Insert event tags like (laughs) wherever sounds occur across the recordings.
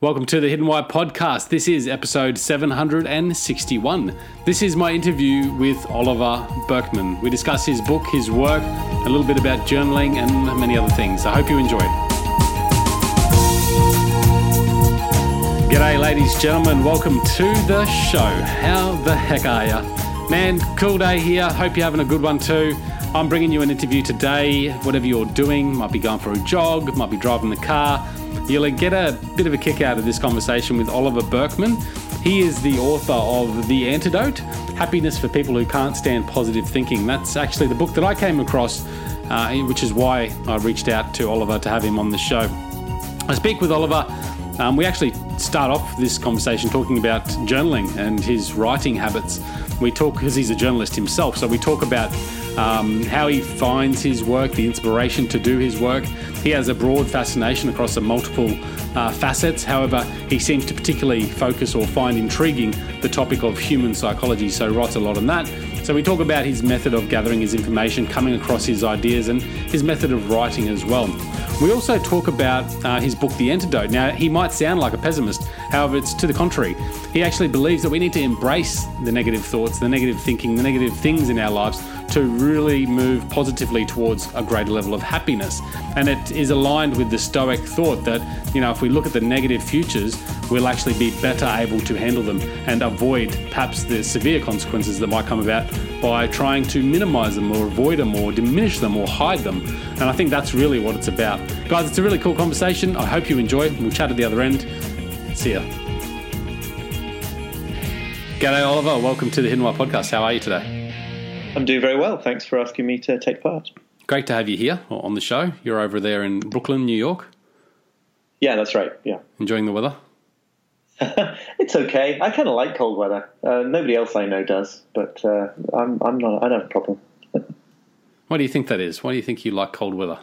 Welcome to the Hidden Why podcast. This is episode 761. This is my interview with Oliver Burkeman. We discuss his book, his work, a little bit about journaling, and many other things. I hope you enjoy. it. G'day, ladies, and gentlemen. Welcome to the show. How the heck are you? Man, cool day here. Hope you're having a good one too. I'm bringing you an interview today. Whatever you're doing, might be going for a jog, might be driving the car You'll get a bit of a kick out of this conversation with Oliver Burkeman. He is the author of The Antidote Happiness for People Who Can't Stand Positive Thinking. That's actually the book that I came across, uh, which is why I reached out to Oliver to have him on the show. I speak with Oliver. Um, we actually start off this conversation talking about journaling and his writing habits. We talk because he's a journalist himself, so we talk about um, how he finds his work, the inspiration to do his work. He has a broad fascination across the multiple uh, facets. However, he seems to particularly focus or find intriguing the topic of human psychology, so writes a lot on that. So we talk about his method of gathering his information, coming across his ideas, and his method of writing as well. We also talk about uh, his book, The Antidote. Now, he might sound like a pessimist, however, it's to the contrary. He actually believes that we need to embrace the negative thoughts, the negative thinking, the negative things in our lives to really move positively towards a greater level of happiness. And it is aligned with the Stoic thought that, you know, if we look at the negative futures, we'll actually be better able to handle them and avoid perhaps the severe consequences that might come about by trying to minimize them or avoid them or diminish them or hide them. And I think that's really what it's about. Guys, it's a really cool conversation. I hope you enjoy. We'll chat at the other end. See ya. G'day, Oliver. Welcome to the Hidden Why podcast. How are you today? I'm doing very well. Thanks for asking me to take part. Great to have you here on the show. You're over there in Brooklyn, New York. Yeah, that's right. Yeah. Enjoying the weather? (laughs) it's okay. I kind of like cold weather. Uh, nobody else I know does, but uh, I'm, I'm not. I don't have a problem. (laughs) Why do you think that is? Why do you think you like cold weather?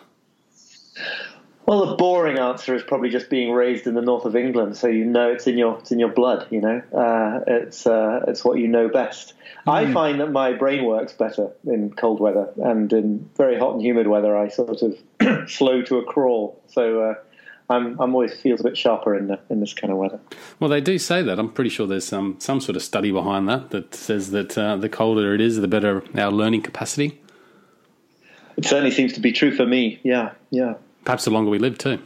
Well, the boring answer is probably just being raised in the north of England, so you know it's in your it's in your blood. You know, uh, it's uh, it's what you know best. Mm. I find that my brain works better in cold weather, and in very hot and humid weather, I sort of (clears throat) slow to a crawl. So uh, I'm I'm always feels a bit sharper in the, in this kind of weather. Well, they do say that. I'm pretty sure there's some some sort of study behind that that says that uh, the colder it is, the better our learning capacity. It certainly seems to be true for me. Yeah, yeah. Perhaps the longer we live too.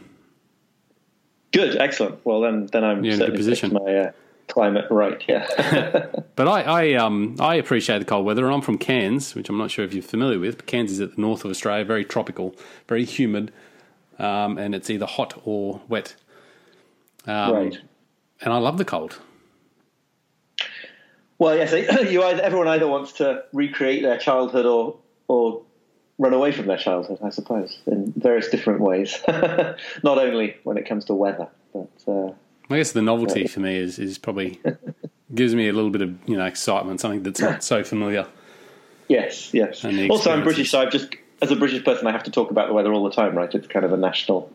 Good, excellent. Well, then, then I'm You're in a good position. My uh, climate right. Yeah. (laughs) (laughs) but I, I, um, I appreciate the cold weather, and I'm from Cairns, which I'm not sure if you're familiar with. But Cairns is at the north of Australia, very tropical, very humid, um, and it's either hot or wet. Um, right. And I love the cold. Well, yes, (clears throat) you either, everyone either wants to recreate their childhood or or run away from their childhood, I suppose, in various different ways. (laughs) Not only when it comes to weather, but uh, I guess the novelty for me is is probably gives me a little bit of you know excitement, something that's not so familiar. (laughs) Yes, yes. Also, I'm British, so I've just as a British person, I have to talk about the weather all the time, right? It's kind of a national.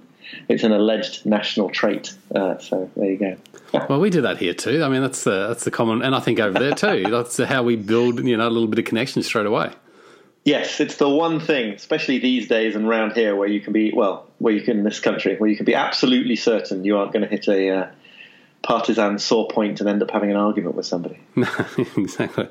It's an alleged national trait. Uh, so there you go. (laughs) well, we do that here too. I mean, that's the that's the common, and I think over there too. That's how we build, you know, a little bit of connection straight away. Yes, it's the one thing, especially these days and around here, where you can be well, where you can in this country, where you can be absolutely certain you aren't going to hit a uh, partisan sore point and end up having an argument with somebody. (laughs) exactly.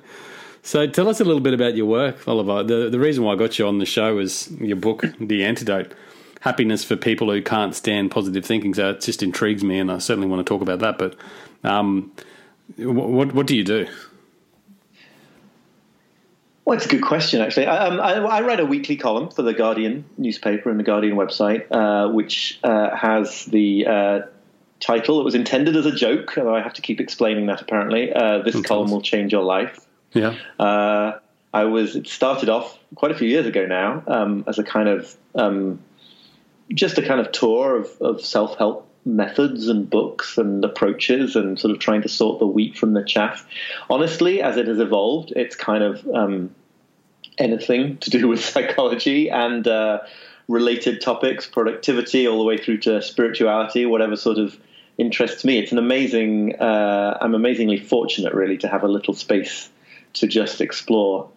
So tell us a little bit about your work, Oliver. The the reason why I got you on the show is your book, The Antidote. Happiness for people who can't stand positive thinking. So it just intrigues me, and I certainly want to talk about that. But um, what what do you do? Well, it's a good question, actually. I, um, I, I, write a weekly column for the Guardian newspaper and the Guardian website, uh, which uh, has the uh, title. It was intended as a joke, although I have to keep explaining that. Apparently, uh, this column will change your life. Yeah. Uh, I was. It started off quite a few years ago now um, as a kind of um, just a kind of tour of, of self help methods and books and approaches and sort of trying to sort the wheat from the chaff. Honestly, as it has evolved, it's kind of um, anything to do (laughs) with psychology and uh, related topics, productivity, all the way through to spirituality, whatever sort of interests me. It's an amazing. Uh, I'm amazingly fortunate, really, to have a little space to just explore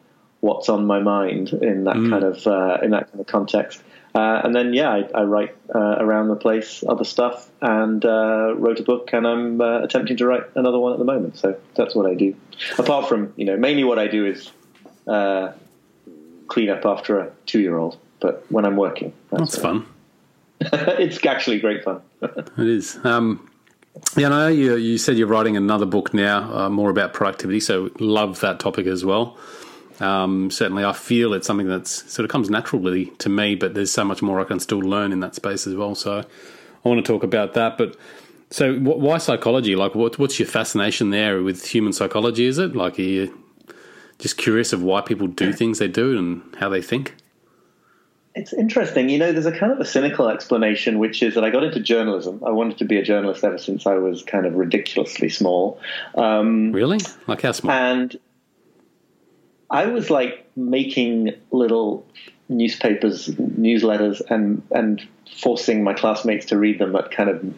what's on my mind in that mm. kind of uh, in that kind of context. Uh, and then, yeah, I, I write uh, around the place other stuff and uh, wrote a book, and I'm uh, attempting to write another one at the moment. So that's what I do. Apart from, you know, mainly what I do is uh, clean up after a two year old. But when I'm working, that's, that's fun. (laughs) it's actually great fun. (laughs) it is. Um, yeah, I know you, you said you're writing another book now, uh, more about productivity. So love that topic as well. Um, certainly, I feel it's something that's sort of comes naturally to me, but there's so much more I can still learn in that space as well. So I want to talk about that. But so, why psychology? Like, what, what's your fascination there with human psychology? Is it like are you just curious of why people do things they do and how they think? It's interesting. You know, there's a kind of a cynical explanation, which is that I got into journalism. I wanted to be a journalist ever since I was kind of ridiculously small. Um, really? Like how small? And I was like making little newspapers, newsletters, and and forcing my classmates to read them at kind of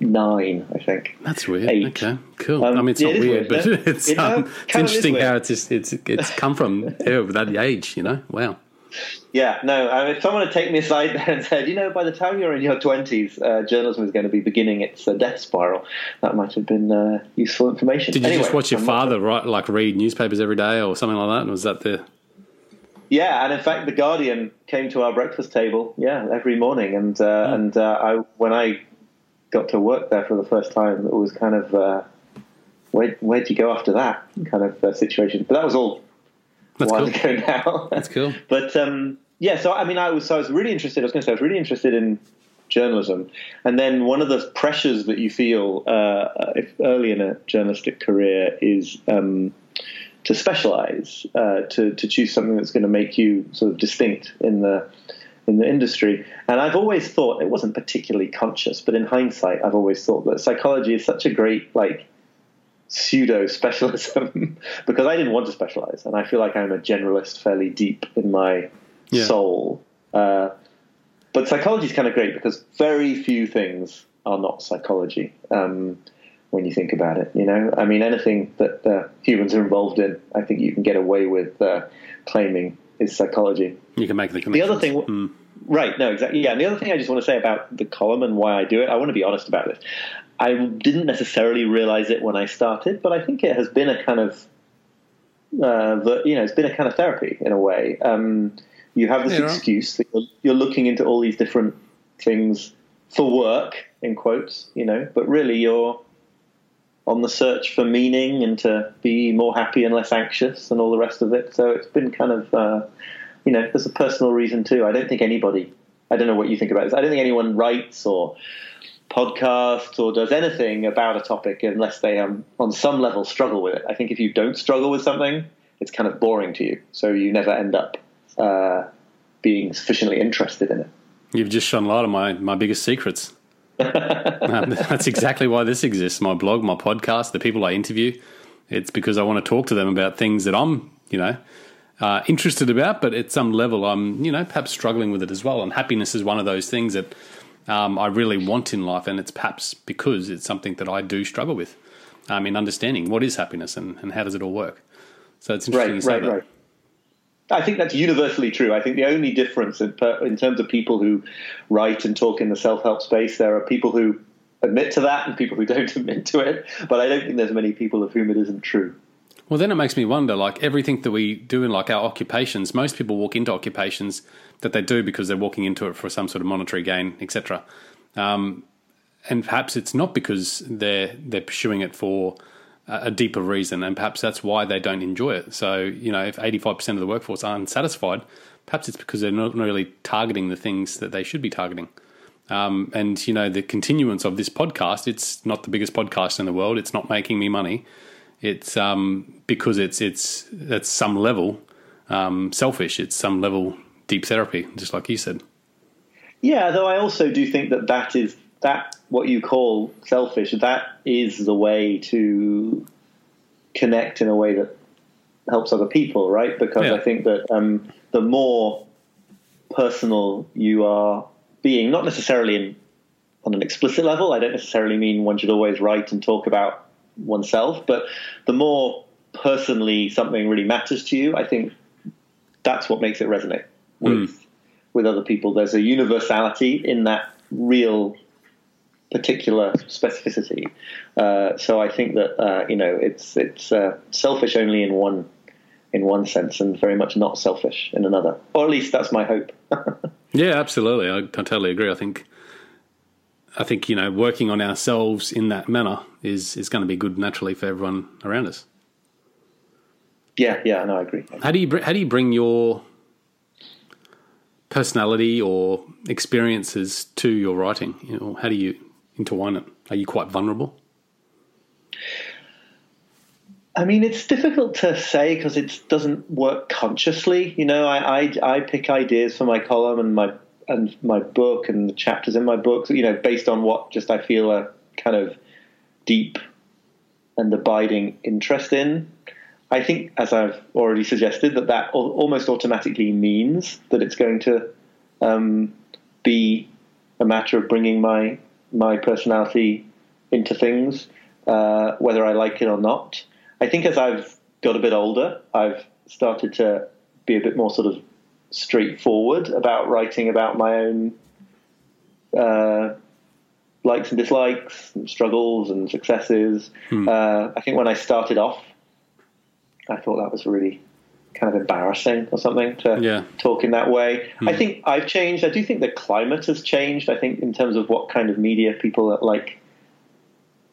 nine, I think. That's weird. Eight. Okay, cool. Um, I mean, it's not weird, weird, but (laughs) it's, it, um, it's interesting how it's it's it's come from with that age. You know, wow. Yeah, no. I mean, if someone had taken me aside there and said, you know, by the time you're in your twenties, uh, journalism is going to be beginning its uh, death spiral, that might have been uh, useful information. Did you anyway, just watch your I'm father write, like read newspapers every day or something like that? And Was that the? Yeah, and in fact, the Guardian came to our breakfast table, yeah, every morning, and uh, and uh, I when I got to work there for the first time, it was kind of uh, where where'd you go after that kind of situation? But that was all that's a while cool. ago (laughs) now. That's cool. but um, yeah, so I mean, I was so I was really interested. I was going to say I was really interested in journalism, and then one of the pressures that you feel uh, if early in a journalistic career is. Um, to specialize, uh, to to choose something that's going to make you sort of distinct in the in the industry. And I've always thought it wasn't particularly conscious, but in hindsight, I've always thought that psychology is such a great like pseudo specialism (laughs) because I didn't want to specialize, and I feel like I'm a generalist, fairly deep in my yeah. soul. Uh, but psychology is kind of great because very few things are not psychology. Um, when you think about it, you know, I mean, anything that uh, humans are involved in, I think you can get away with uh, claiming is psychology. You can make the The other thing, mm. right? No, exactly. Yeah, and the other thing I just want to say about the column and why I do it, I want to be honest about it. I didn't necessarily realize it when I started, but I think it has been a kind of, uh, you know, it's been a kind of therapy in a way. Um, you have this yeah. excuse that you're, you're looking into all these different things for work, in quotes, you know, but really you're on the search for meaning and to be more happy and less anxious and all the rest of it. So it's been kind of, uh, you know, there's a personal reason too. I don't think anybody, I don't know what you think about this. I don't think anyone writes or podcasts or does anything about a topic unless they um, on some level struggle with it. I think if you don't struggle with something, it's kind of boring to you, so you never end up uh, being sufficiently interested in it. You've just shown a lot of my, my biggest secrets. (laughs) um, that's exactly why this exists. My blog, my podcast, the people I interview. It's because I want to talk to them about things that I'm, you know, uh, interested about, but at some level I'm, you know, perhaps struggling with it as well. And happiness is one of those things that um, I really want in life, and it's perhaps because it's something that I do struggle with um, in understanding what is happiness and, and how does it all work. So it's interesting right, right, that. Right. I think that's universally true. I think the only difference in, in terms of people who write and talk in the self help space, there are people who admit to that and people who (laughs) don't admit to it. But I don't think there's many people of whom it isn't true. Well, then it makes me wonder like everything that we do in like our occupations, most people walk into occupations that they do because they're walking into it for some sort of monetary gain, etc. Um, and perhaps it's not because they're they're pursuing it for a deeper reason, and perhaps that's why they don't enjoy it. So, you know, if eighty five percent of the workforce aren't satisfied, perhaps it's because they're not really targeting the things that they should be targeting. Um, and you know, the continuance of this podcast, it's not the biggest podcast in the world. It's not making me money. It's um, because it's it's at some level um, selfish. It's some level deep therapy, just like you said. Yeah, though I also do think that that is that what you call selfish. That is the way to connect in a way that helps other people, right? Because yeah. I think that um, the more personal you are being, not necessarily in, on an explicit level. I don't necessarily mean one should always write and talk about oneself, but the more personally something really matters to you, I think that's what makes it resonate with mm. with other people. There's a universality in that real particular specificity. Uh, so I think that uh, you know it's it's uh, selfish only in one in one sense and very much not selfish in another. Or at least that's my hope. (laughs) yeah, absolutely. I, I, totally agree. I think I think you know working on ourselves in that manner is is going to be good naturally for everyone around us. Yeah, yeah, no, I agree. How do you how do you bring your personality or experiences to your writing? You know, how do you intertwine it? Are you quite vulnerable? I mean, it's difficult to say because it doesn't work consciously. You know, I, I, I pick ideas for my column and my and my book and the chapters in my book. You know, based on what just I feel a kind of deep and abiding interest in. I think, as I've already suggested, that that almost automatically means that it's going to um, be a matter of bringing my my personality into things, uh, whether I like it or not. I think as I've got a bit older, I've started to be a bit more sort of straightforward about writing about my own uh, likes and dislikes, and struggles and successes. Hmm. Uh, I think when I started off, I thought that was really kind of embarrassing or something to yeah. talk in that way. Hmm. I think I've changed. I do think the climate has changed. I think in terms of what kind of media people like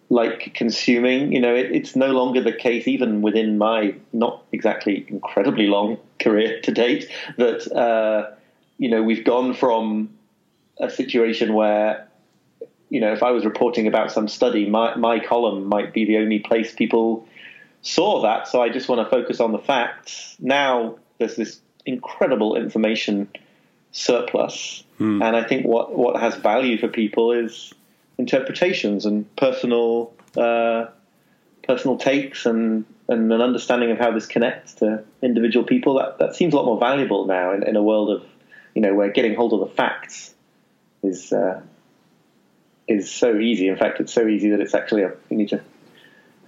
like consuming. You know, it, it's no longer the case, even within my not exactly incredibly long career to date, that uh, you know we've gone from a situation where you know if I was reporting about some study, my my column might be the only place people saw that. So I just want to focus on the facts. Now there's this incredible information surplus, hmm. and I think what what has value for people is interpretations and personal uh, personal takes and and an understanding of how this connects to individual people. That that seems a lot more valuable now in, in a world of you know where getting hold of the facts is uh, is so easy. In fact, it's so easy that it's actually a, you need to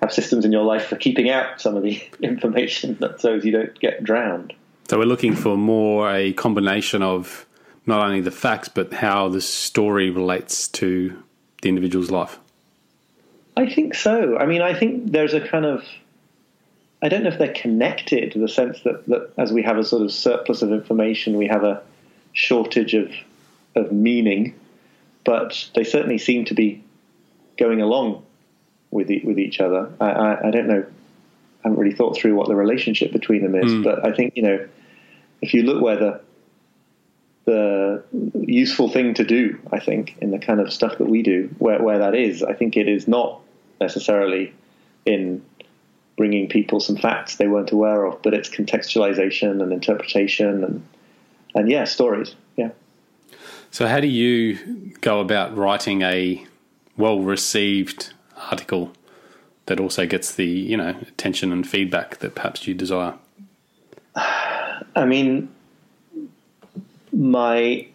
have systems in your life for keeping out some of the (laughs) information that so you don't get drowned. So we're looking for more a combination of not only the facts but how the story relates to the individual's life? I think so. I mean, I think there's a kind of I don't know if they're connected in the sense that, that as we have a sort of surplus of information, we have a shortage of of meaning, but they certainly seem to be going along with the, with each other. I, I, I, don't know. I haven't really thought through what the relationship between them is, mm. but I think you know if you look where the the useful thing to do, I think, in the kind of stuff that we do, where, where that is. I think it is not necessarily in bringing people some facts they weren't aware of, but it's contextualization and interpretation and, and yeah, stories. Yeah. So, how do you go about writing a well received article that also gets the you know attention and feedback that perhaps you desire? I mean, my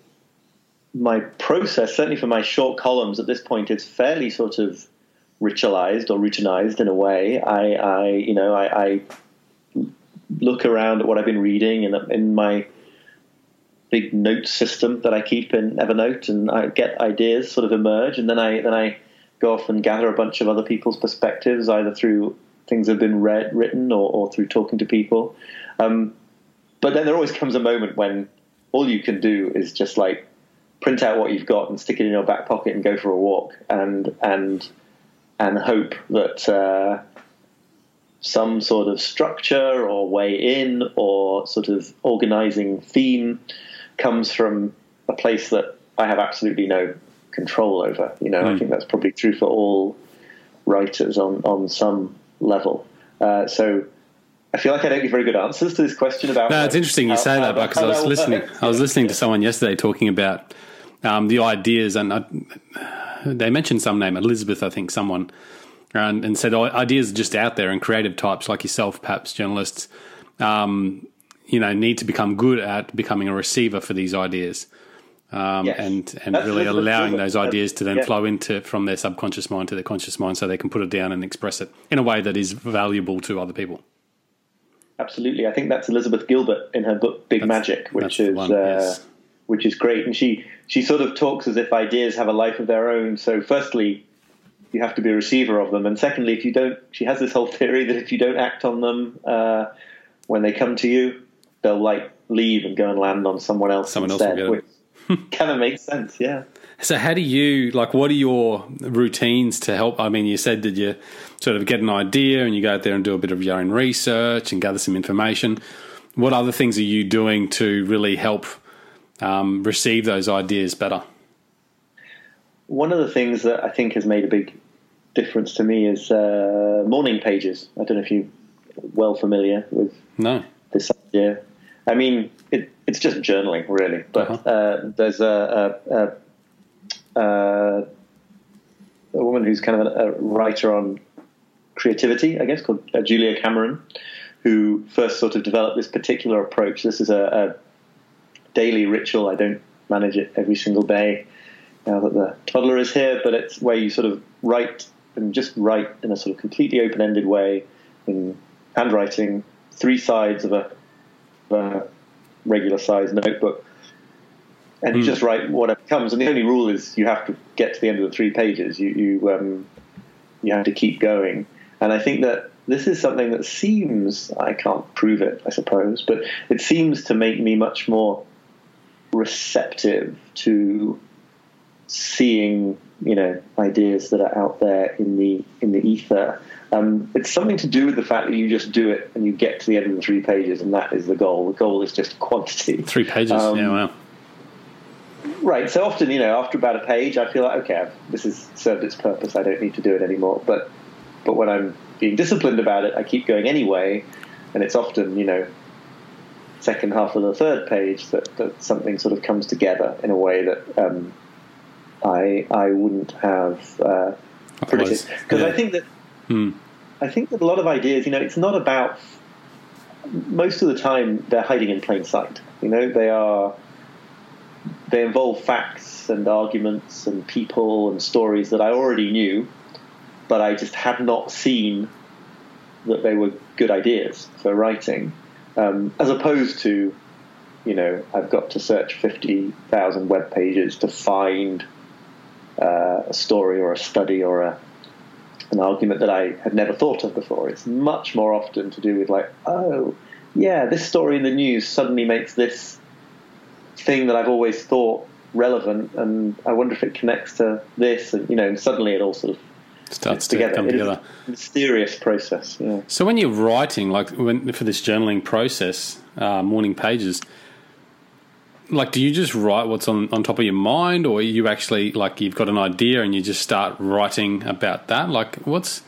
my process, certainly for my short columns at this point, is fairly sort of ritualized or routinized in a way. I, I you know, I, I, look around at what I've been reading in, in my big note system that I keep in Evernote, and I get ideas sort of emerge, and then I then I go off and gather a bunch of other people's perspectives, either through things that have been read, written, or, or through talking to people. Um, but then there always comes a moment when all you can do is just like print out what you've got and stick it in your back pocket and go for a walk and and and hope that uh, some sort of structure or way in or sort of organizing theme comes from a place that I have absolutely no control over. You know, mm. I hmm. think that's probably true for all writers on on some level. Uh, so I feel like I don't give very good answers to this question about. No, it's interesting you say that because I was listening. (laughs) I was listening to someone yesterday talking about um, the ideas, and I, they mentioned some name, Elizabeth, I think, someone, and, and said oh, ideas are just out there, and creative types like yourself, perhaps journalists, um, you know, need to become good at becoming a receiver for these ideas. Um, yes. and and that's, really that's allowing those ideas to then yeah. flow into from their subconscious mind to their conscious mind, so they can put it down and express it in a way that is valuable to other people. Absolutely, I think that's Elizabeth Gilbert in her book Big Magic, which is uh, yes. which is great. And she she sort of talks as if ideas have a life of their own. So, firstly, you have to be a receiver of them, and secondly, if you don't, she has this whole (laughs) theory that if you don't act on them uh, when they come to you, they'll like leave and go and land on someone else. Someone instead, else will get (laughs) kind of makes sense. Yeah. So, how do you like? What are your routines to help? I mean, you said that you sort of get an idea and you go out there and do a bit of your own research and gather some information. What other things are you doing to really help um, receive those ideas better? One of the things that I think has made a big difference to me is uh, morning pages. I don't know if you're well familiar with no this idea. I mean, it's just journaling, really. But uh-huh. uh, there's a, a, a, a, woman who's kind of a, writer on creativity, I guess, called uh, Julia Cameron, who first sort of developed this particular approach. This is a, daily ritual. I don't manage it every single day now that the toddler is here, but it's where you sort of write and just write in a sort of completely open-ended way in handwriting, three sides of a, of a regular size notebook, and mm. you hmm. just write whatever comes. And the only rule is you have to get to the end of the three pages. You you um, you have to keep going. And I think that this is something that seems I can't prove it, I suppose, but it seems to make me much more receptive to seeing you know ideas that are out there in the in the ether. Um, it's something to do with the fact that you just do it and you get to the end of the three pages, and that is the goal. The goal is just quantity. Three pages, um, yeah, wow. Right. So often, you know, after about a page, I feel like, okay, this has served its purpose. I don't need to do it anymore. But but when I'm being disciplined about it, I keep going anyway, and it's often, you know, second half of the third page that, that something sort of comes together in a way that um, I I wouldn't have uh, predicted. Because yeah. I think that hmm. I think that a lot of ideas, you know, it's not about. Most of the time, they're hiding in plain sight. You know, they are. They involve facts and arguments and people and stories that I already knew, but I just had not seen that they were good ideas for writing, um, as opposed to, you know, I've got to search 50,000 web pages to find uh, a story or a study or a, an argument that I had never thought of before. It's much more often to do with, like, oh, yeah, this story in the news suddenly makes this thing that I've always thought relevant, and I wonder if it connects to this, and you know, and suddenly it all sort of starts to together. come together. mysterious process. Yeah. So when you're writing, like when, for this journaling process, uh, morning pages, like do you just write what's on, on top of your mind, or you actually like you've got an idea and you just start writing about that? Like what's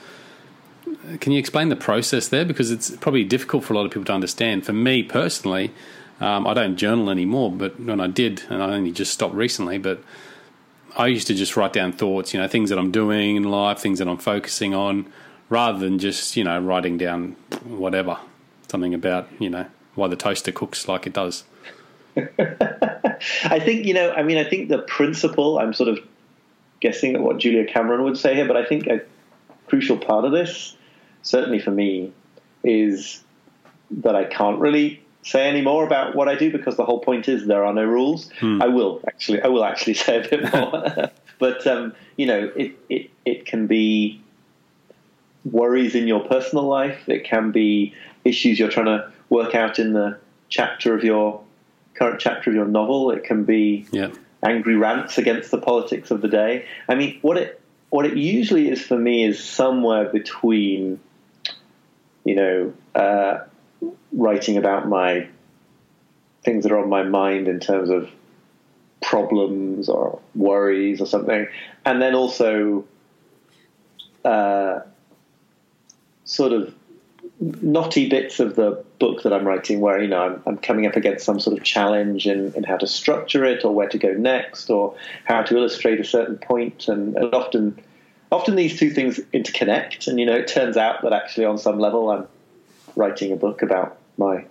can you explain the process there because it's probably difficult for a lot of people to understand. For me personally, um, I don't journal anymore, but when I did, and I only just stopped recently, but I used to just write down thoughts, you know, things that I'm doing in life, things that I'm focusing on, rather than just, you know, writing down whatever, something about, you know, why the toaster cooks like it does. (laughs) I think, you know, I mean, I think the principle, I'm sort of guessing at what Julia Cameron would say here, but I think a crucial part of this, certainly for me, is that I can't really say any more about what I do because the whole point is there are no rules. Hmm. I will actually, I will actually (laughs) say a bit more, (laughs) but um, you know, it, it it can be worries in your personal life. It can be issues you're trying to work out in the chapter of your current chapter of your novel. It can be yeah. angry rants against the politics of the day. I mean, what it what it usually is for me is somewhere between, you know. Uh, writing about my things that are on my mind in terms of problems or worries or something, and then also uh, sort of knotty bits of the book that I'm writing where you know I'm, I'm, coming up against some sort of challenge in, in how to structure it or where to go next or how to illustrate a certain point and, and often often these two things interconnect and you know it turns out that actually on some level I'm writing a book about my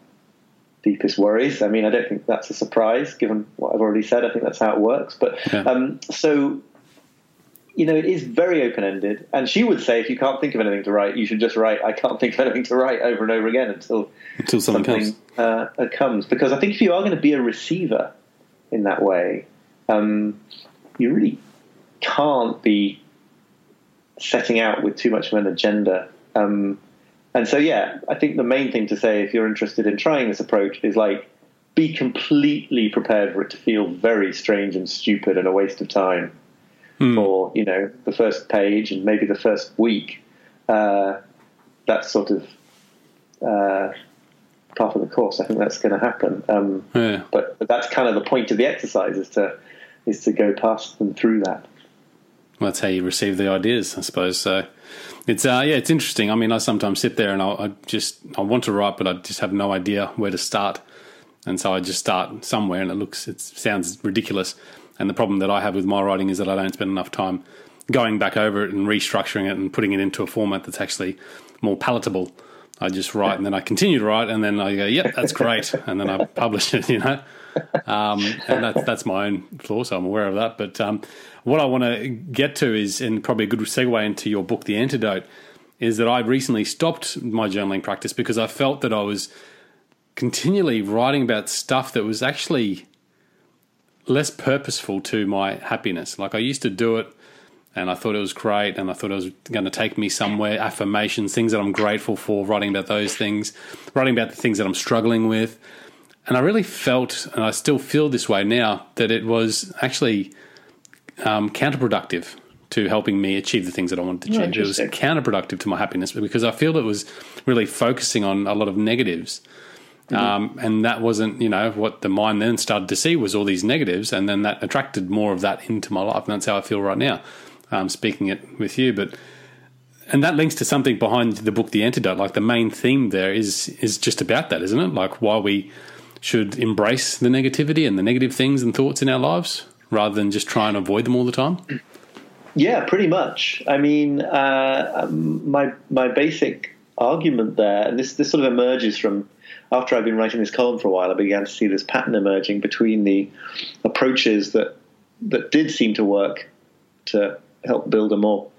deepest worries. I mean, I don't think that's a surprise given what I've already said. I think that's how it works. But yeah. um, so, you know, it is very open ended. And she would say, if you can't think of anything to write, you should just write. I can't think of anything to write over and over again until until something, something comes. Uh, comes. Because I think if you are going to be a receiver in that way, um, you really can't be setting out with too much of an agenda. Um, and so, yeah, I think the main thing to say if you're interested in trying this approach is like be completely prepared for it to feel very strange and stupid and a waste of time Hmm. for you know the first page and maybe the first week. Uh, that's sort of uh, part of the course. I think that's going to happen. Um, Yeah. but, but that's kind of the point of the exercise is to is to go past them through that. Well, that's how you receive the ideas, I suppose. So it's uh, yeah, it's interesting. I mean, I sometimes sit there and I, I just I want to write, but I just have no idea where to start, and so I just start somewhere, and it looks it sounds ridiculous. And the problem that I have with my writing is that I don't spend enough time going back over it and restructuring it and putting it into a format that's actually more palatable. I just write and then I continue to write and then I go, yep, that's great, and then I (laughs) publish it. You know, um, and that's that's my own flaw, so I'm aware of that. But um, what I want to get to is, and probably a good segue into your book, The Antidote, is that I recently stopped my journaling practice because I felt that I was continually writing about stuff that was actually less purposeful to my happiness. Like I used to do it and I thought it was great and I thought it was going to take me somewhere, affirmations, things that I'm grateful for, writing about those things, writing about the things that I'm struggling with. And I really felt, and I still feel this way now, that it was actually um, counterproductive to helping me achieve the things that I wanted to Oh, achieve. it was counterproductive to my happiness because I feel it was really focusing on a lot of negatives. Um, and that wasn't, you know, what the mind then started to see was all these negatives, and then that attracted more of that into my life, and that's how I feel right now, um, speaking it with you. But and that links to something behind the book, The Antidote. Like the main theme there is is just about that, isn't it? Like why we should embrace the negativity and the negative things and thoughts in our lives rather than just try and avoid them all the time. Yeah, pretty much. I mean, uh, my my basic argument there, and this this sort of emerges from after I'd been writing this column for a while. I began to see this pattern emerging between the approaches that that did seem to work to help build a more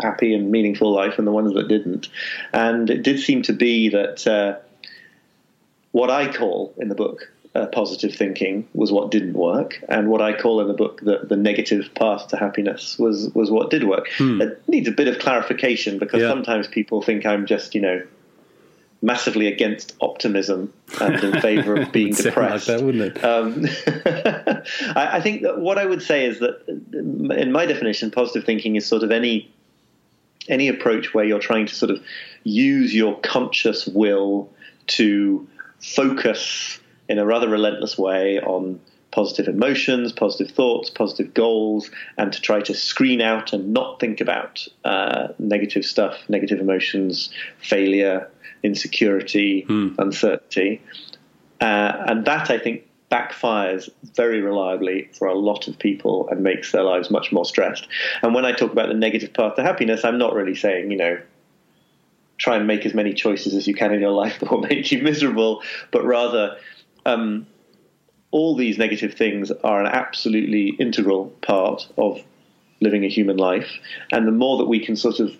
happy and meaningful life, and the ones that didn't. And it did seem to be that uh, what I call in the book uh, positive thinking was what didn't work, and what I call in the book the, the negative path to happiness was was what did work. It needs a bit of clarification because Yeah. sometimes people think I'm just you know massively against optimism and in favor of (laughs) being Sound like depressed. that, wouldn't it? Um, (laughs) I, I think that what I would say is that, in my definition, positive thinking is sort of any any approach where you're trying to sort of use your conscious will to focus in a rather relentless way on positive emotions, positive thoughts, positive goals, and to try to screen out and not think about uh, negative stuff, negative emotions, failure, insecurity, uncertainty. Uh, and that, I think, backfires very reliably for a lot of people and makes their lives much more stressed. And when I talk about the negative path to happiness, I'm not really saying, you know, try and make as many choices as you can in your life (laughs) that will make you miserable, but rather, um, all these negative things are an absolutely integral part of living a human life. And the more that we can sort of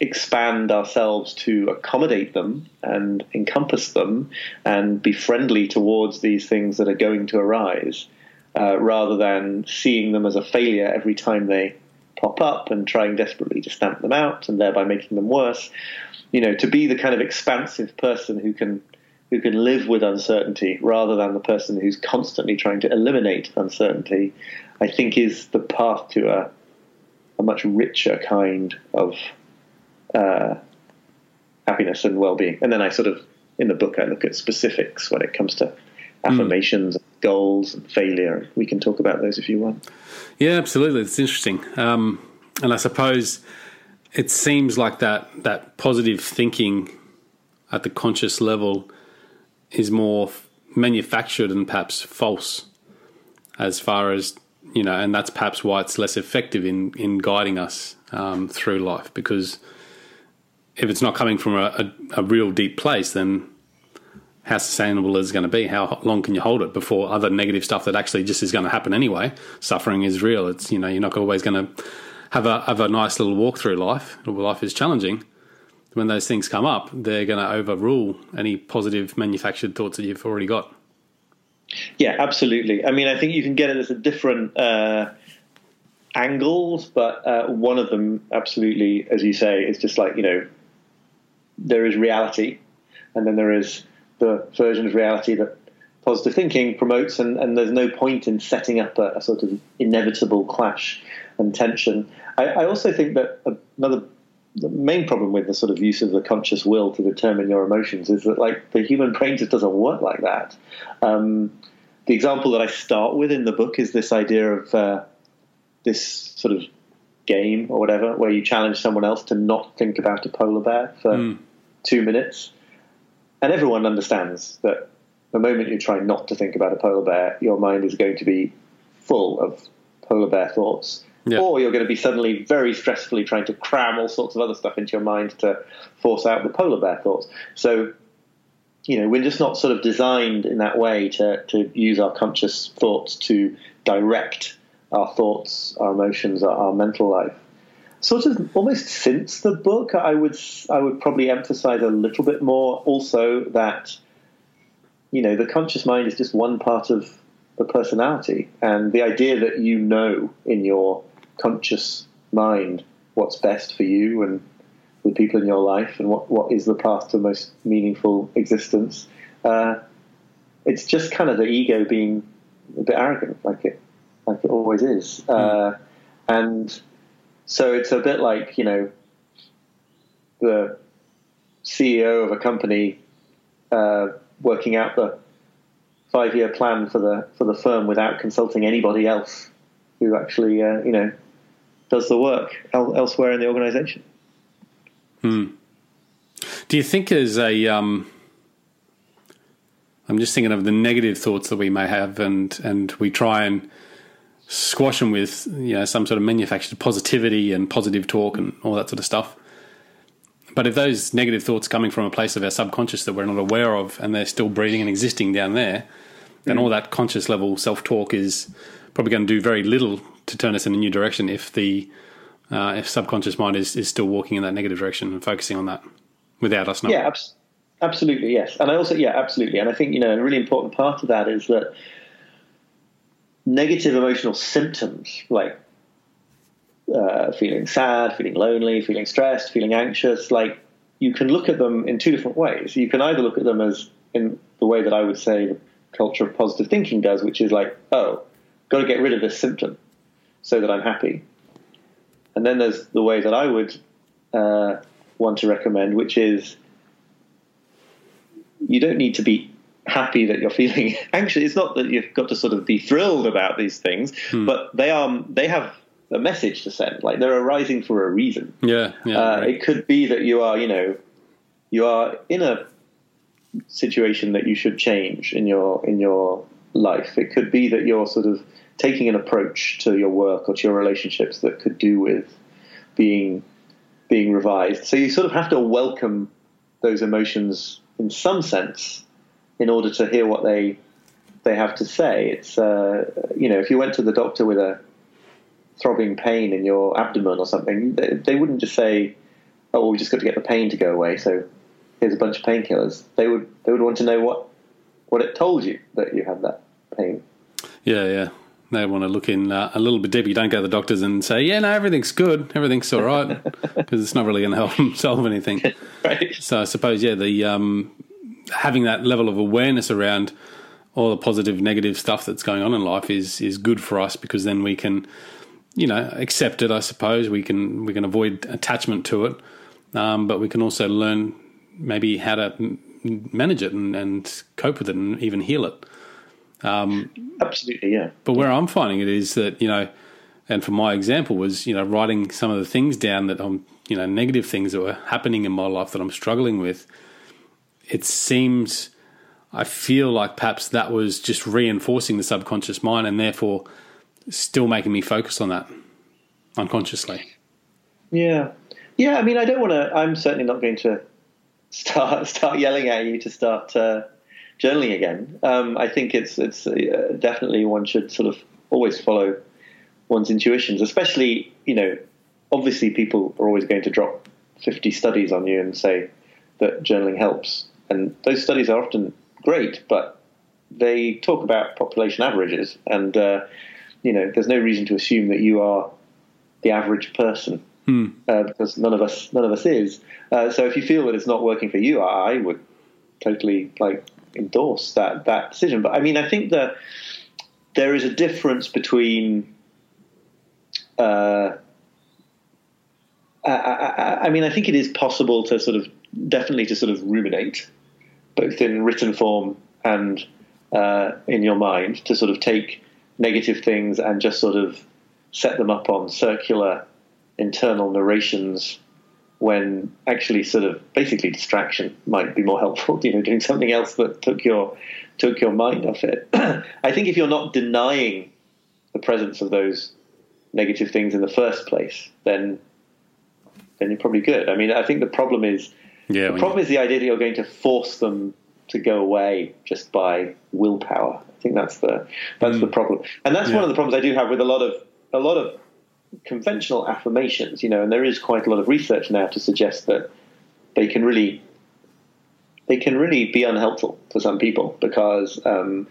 expand ourselves to accommodate them and encompass them and be friendly towards these things that are going to arise, uh, rather than seeing them as a failure every time they pop up and trying desperately to stamp them out and thereby making them worse. You know, to be the kind of expansive person who can who can live with uncertainty rather than the person who's constantly trying to eliminate uncertainty, I think is the path to a a much richer kind of uh, happiness and well-being. And then I sort of in the book I look at specifics when it comes to affirmations, goals, and failure. We can talk about those if you want. Yeah, absolutely. It's interesting. Um, and I suppose it seems like that that positive thinking at the conscious level is more manufactured and perhaps false as far as you know and that's perhaps why it's less effective in in guiding us um, through life because if it's not coming from a, a, a real deep place then how sustainable is it going to be? How long can you hold it before other negative stuff that actually just is going to happen anyway? Suffering is real. It's you know you're not always going to have a have a nice little walk through life. Life is challenging. When those things come up, they're going to overrule any positive manufactured thoughts that you've already got. Yeah, absolutely. I mean, I think you can get it as a different uh, angles, but uh, one of them, absolutely, as you say, is just like you know, there is reality, and then there is the version of reality that positive thinking promotes, and, and there's no point in setting up a, a sort of inevitable clash and tension. I, I also think that another the main problem with the sort of use of the conscious will to determine your emotions is that like the human brain just doesn't work like that. Um, the example that I start with in the book is this idea of uh, this sort of game or whatever, where you challenge someone else to not think about a polar bear for mm. two minutes, and everyone understands that the moment you try not to think about a polar bear, your mind is going to be full of polar bear thoughts. Yeah. Or you're going to be suddenly very stressfully trying to cram all sorts of other stuff into your mind to force out the polar bear thoughts. So, you know, we're just not sort of designed in that way to, to use our conscious thoughts to direct our thoughts, our emotions, our, our mental life. Sort of almost since the book, I would I would probably emphasize a little bit more also that you know the conscious mind is just one part of the personality, and the idea that you know in your conscious mind what's best for you and the people in your life and what, what is the path to the most meaningful existence. Uh, it's just kind of the ego being a bit arrogant, like it, like it always is. Mm. Uh, and so it's a bit like you know the CEO of a company uh, working out the five-year plan for the for the firm without consulting anybody else who actually uh, you know does the work el- elsewhere in the organisation. Hmm. Do you think as a um, I'm just thinking of the negative thoughts that we may have, and and we try and squash them with you know some sort of manufactured positivity and positive talk and all that sort of stuff. But if those negative thoughts coming from a place of our subconscious that we're not aware of, and they're still breathing and existing down there, then mm. all that conscious level self talk is probably going to do very little to turn us in a new direction if the uh, if subconscious mind is, is still walking in that negative direction and focusing on that without us knowing. Yeah, abs- absolutely, yes. And I also, yeah, absolutely. And I think, you know, a really important part of that is that negative emotional symptoms like uh, feeling sad, feeling lonely, feeling stressed, feeling anxious, like you can look at them in two different ways. You can either look at them as in the way that I would say the culture of positive thinking does, which is like, oh, got to get rid of this symptom so that I'm happy. And then there's the way that I would uh, want to recommend, which is you don't need to be happy that you're (laughs) feeling anxious. It's not that you've got to sort of be thrilled about these things, hmm. but they are they have a message to send. Like they're arising for a reason. Yeah, yeah uh, right. It could be that you are, you know, you are in a situation that you should change in your in your life. It could be that you're sort of taking an approach to your work or to your relationships that could do with being being revised. So you sort of have to welcome those emotions in some sense in order to hear what they they have to say. It's uh, you know if you went to the doctor with a throbbing pain in your abdomen or something, they, they wouldn't just say, "Oh, we just got to get the pain to go away." So here's a bunch of painkillers. They would they would want to know what what it told you that you had that pain. Yeah, yeah they want to look in uh, a little bit deeper. You don't go to the doctors and say, "Yeah, no, everything's good, everything's all right," (laughs) because it's not really going to help (laughs) them solve anything. (laughs) right. So I suppose, yeah, the um, having that level of awareness around all the positive, negative stuff that's going on in life is is good for us because then we can, you know, accept it. I suppose we can we can avoid attachment to it, um, but we can also learn maybe how to manage it and, and cope with it and even heal it. Um, Absolutely, yeah. But where I'm finding it is that you know, and for my example was you know writing some of the things down that I'm you know negative things that were happening in my life that I'm struggling with. It seems, I feel like perhaps that was just reinforcing the subconscious mind, and therefore still making me focus on that unconsciously. Yeah, yeah. I mean, I don't want to. I'm certainly not going to start (laughs) start yelling at you to start. Uh, journaling again. Um, I think it's it's uh, definitely one should sort of always follow one's intuitions, especially you know, obviously people are always going to drop fifty studies on you and say that journaling helps, and those studies are often great, but they talk about population averages, and uh, you know, there's no reason to assume that you are the average person Hmm. uh, because none of us none of us is. Uh, so if you feel that it's not working for you, I, I would totally like endorse that that decision. But I mean, I think that there is a difference between. Uh, I, I, I mean, I think it is possible to sort of definitely to sort of ruminate, both in written form and uh, in your mind, to sort of take negative things and just sort of set them up on circular internal narrations when actually sort of basically distraction might be more helpful (laughs) you know doing something else that took your took your mind off it (clears throat) i think if you're not denying the presence of those negative things in the first place then then you're probably good i mean i think the problem is Yeah. the problem you- is the idea that you're going to force them to go away just by willpower. I think that's the that's hmm. the problem, and that's Yeah. one of the problems I do have with a lot of a lot of conventional affirmations. You know, and there is quite a lot of research now to suggest that they can really they can really be unhelpful for some people because um,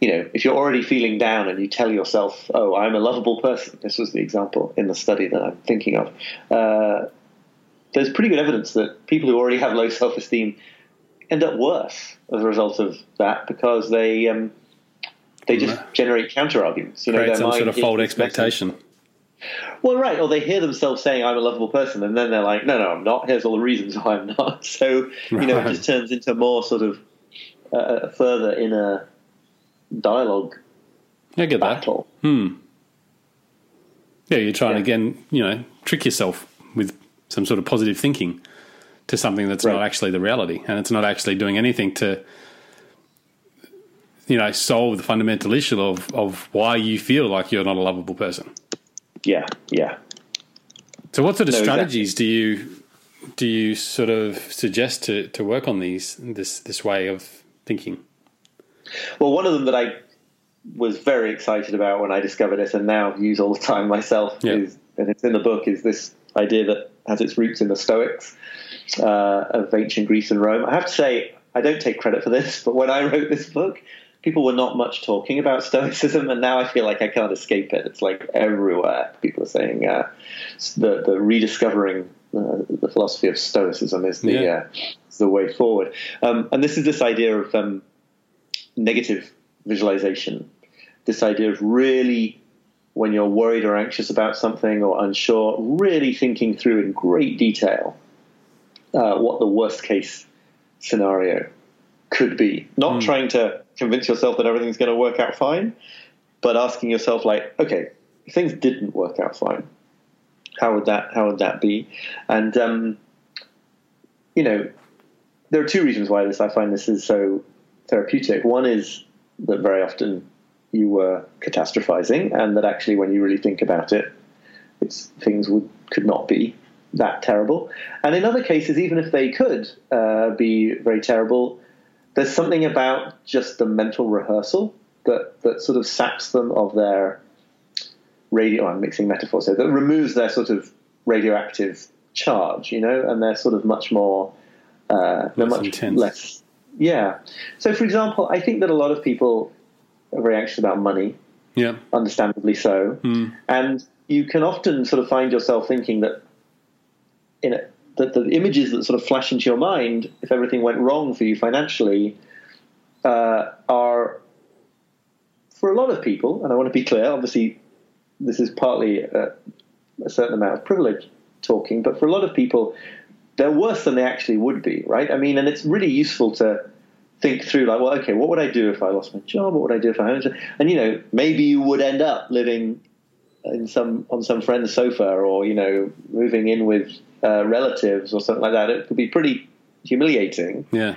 you know if you're already feeling down and you tell yourself, "Oh, I'm a lovable person," this was the example in the study that I'm thinking of. Uh, there's pretty good evidence that people who already have low self-esteem end up worse as a result of that because they um, they just generate counter arguments. You know, create some sort of false expectation. Well, right, or they hear themselves saying, "I'm a lovable person," and then they're like, "No, no, I'm not. Here's all the reasons why I'm not." (laughs) So you know, it just turns into more sort of uh, further inner dialogue I get that. battle. Yeah, you're trying Yeah. to again, you know, trick yourself with some sort of positive thinking to something that's not actually the reality, and it's not actually doing anything to, you know, solve the fundamental issue of of why you feel like you're not a lovable person. Yeah, yeah. So, what sort of No, exactly. strategies do you do you sort of suggest to to work on these this this way of thinking? Well, one of them that I was very excited about when I discovered it, and now use all the time myself, Yeah. is and it's in the book, is this idea that has its roots in the Stoics uh, of ancient Greece and Rome. I have to say, I don't take credit for this, (laughs) but when I wrote this book, people were not much talking about (laughs) Stoicism, and now I feel like I can't escape it. It's like everywhere. People are saying uh, the the rediscovering uh, the philosophy of Stoicism is the Yeah. uh, is the way forward. Um, and this is this idea of um, negative visualization. This idea of really, when you're worried or anxious about something or unsure, really thinking through in great detail uh, what the worst case scenario could be. Not trying to convince yourself that everything's going to work out fine, but asking yourself, like, okay, if things didn't work out fine, how would that how would that be? And um, you know, there are two reasons why this I find this is so therapeutic. One is that very often you were catastrophizing, and that actually, when you really think about it, it's things would could not be that terrible. And in other cases, even if they could uh, be very terrible, there's something about just the mental rehearsal that that sort of saps them of their radio. I'm mixing metaphors here. That removes their sort of radioactive charge, you know, and they're sort of much more uh, Less much intense. less. Yeah. So, for example, I think that a lot of people are very anxious about money, Yeah, understandably so, Hmm. and you can often sort of find yourself thinking that in it, that the images that sort of flash into your mind, if everything went wrong for you financially, uh, are for a lot of people, and I want to be clear. Obviously, this is partly a, a certain amount of privilege talking, but for a lot of people, they're worse than they actually would be, right? I mean, and it's really useful to think through, like, well, okay, what would I do if I lost my job? What would I do if I had? And you know, maybe you would end up living in some on some friend's sofa, or you know, moving in with uh, relatives or something like that. It could be pretty humiliating, yeah,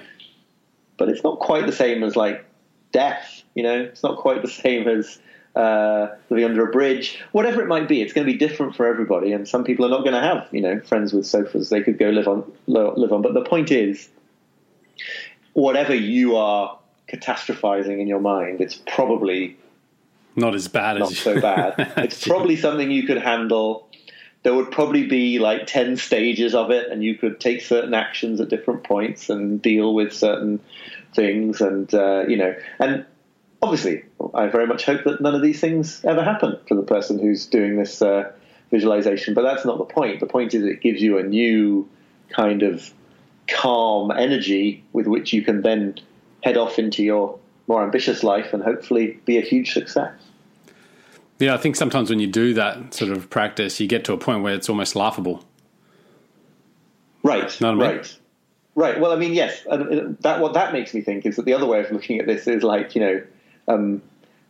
but it's not quite the same as like death. You know, it's not quite the (laughs) same as uh, living under a bridge. Whatever it might be, it's going to be different for everybody. And some people are not going to have you know friends with sofas they could go live on live on. But the point is, whatever you are catastrophizing in your mind, it's probably not as bad as not so bad. (laughs) it's probably something you could handle. There would probably be like 10 stages of it, and you could take certain actions at different points and deal with certain things. And, uh, you know, and obviously, I very much hope that none of these things ever happen to the person who's doing this uh, visualization. But that's not the point. The point is it gives you a new kind of calm energy with which you can then head off into your more ambitious life and hopefully be a huge success. Yeah, I think sometimes when you do that sort of practice, you get to a point where it's almost laughable. Right. Not right. Right. Well, I mean, yes. That what that makes me think is that the other way of looking at this is like you know, um,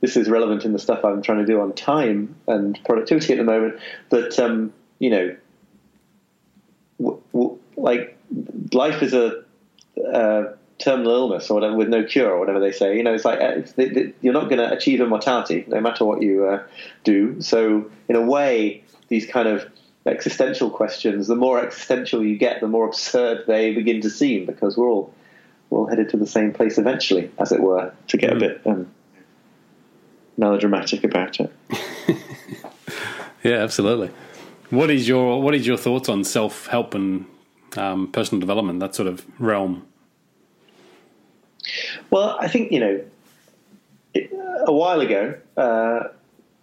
this is relevant in the stuff I'm trying to do on time and productivity at the moment. That um, you know, w- w- like life is a uh, terminal illness or whatever with no cure or whatever they say. You know, it's like uh, it's, you're not going to achieve immortality no matter what you uh, do. So in a way, these kind of existential questions, the more existential you get, the more absurd they begin to seem because we're all we're all headed to the same place eventually, as it were, to get a bit um, melodramatic about it. (laughs) yeah, absolutely. What is your what is your thoughts on self help and um, personal development, that sort of realm? Well, I think you know, a while ago, uh,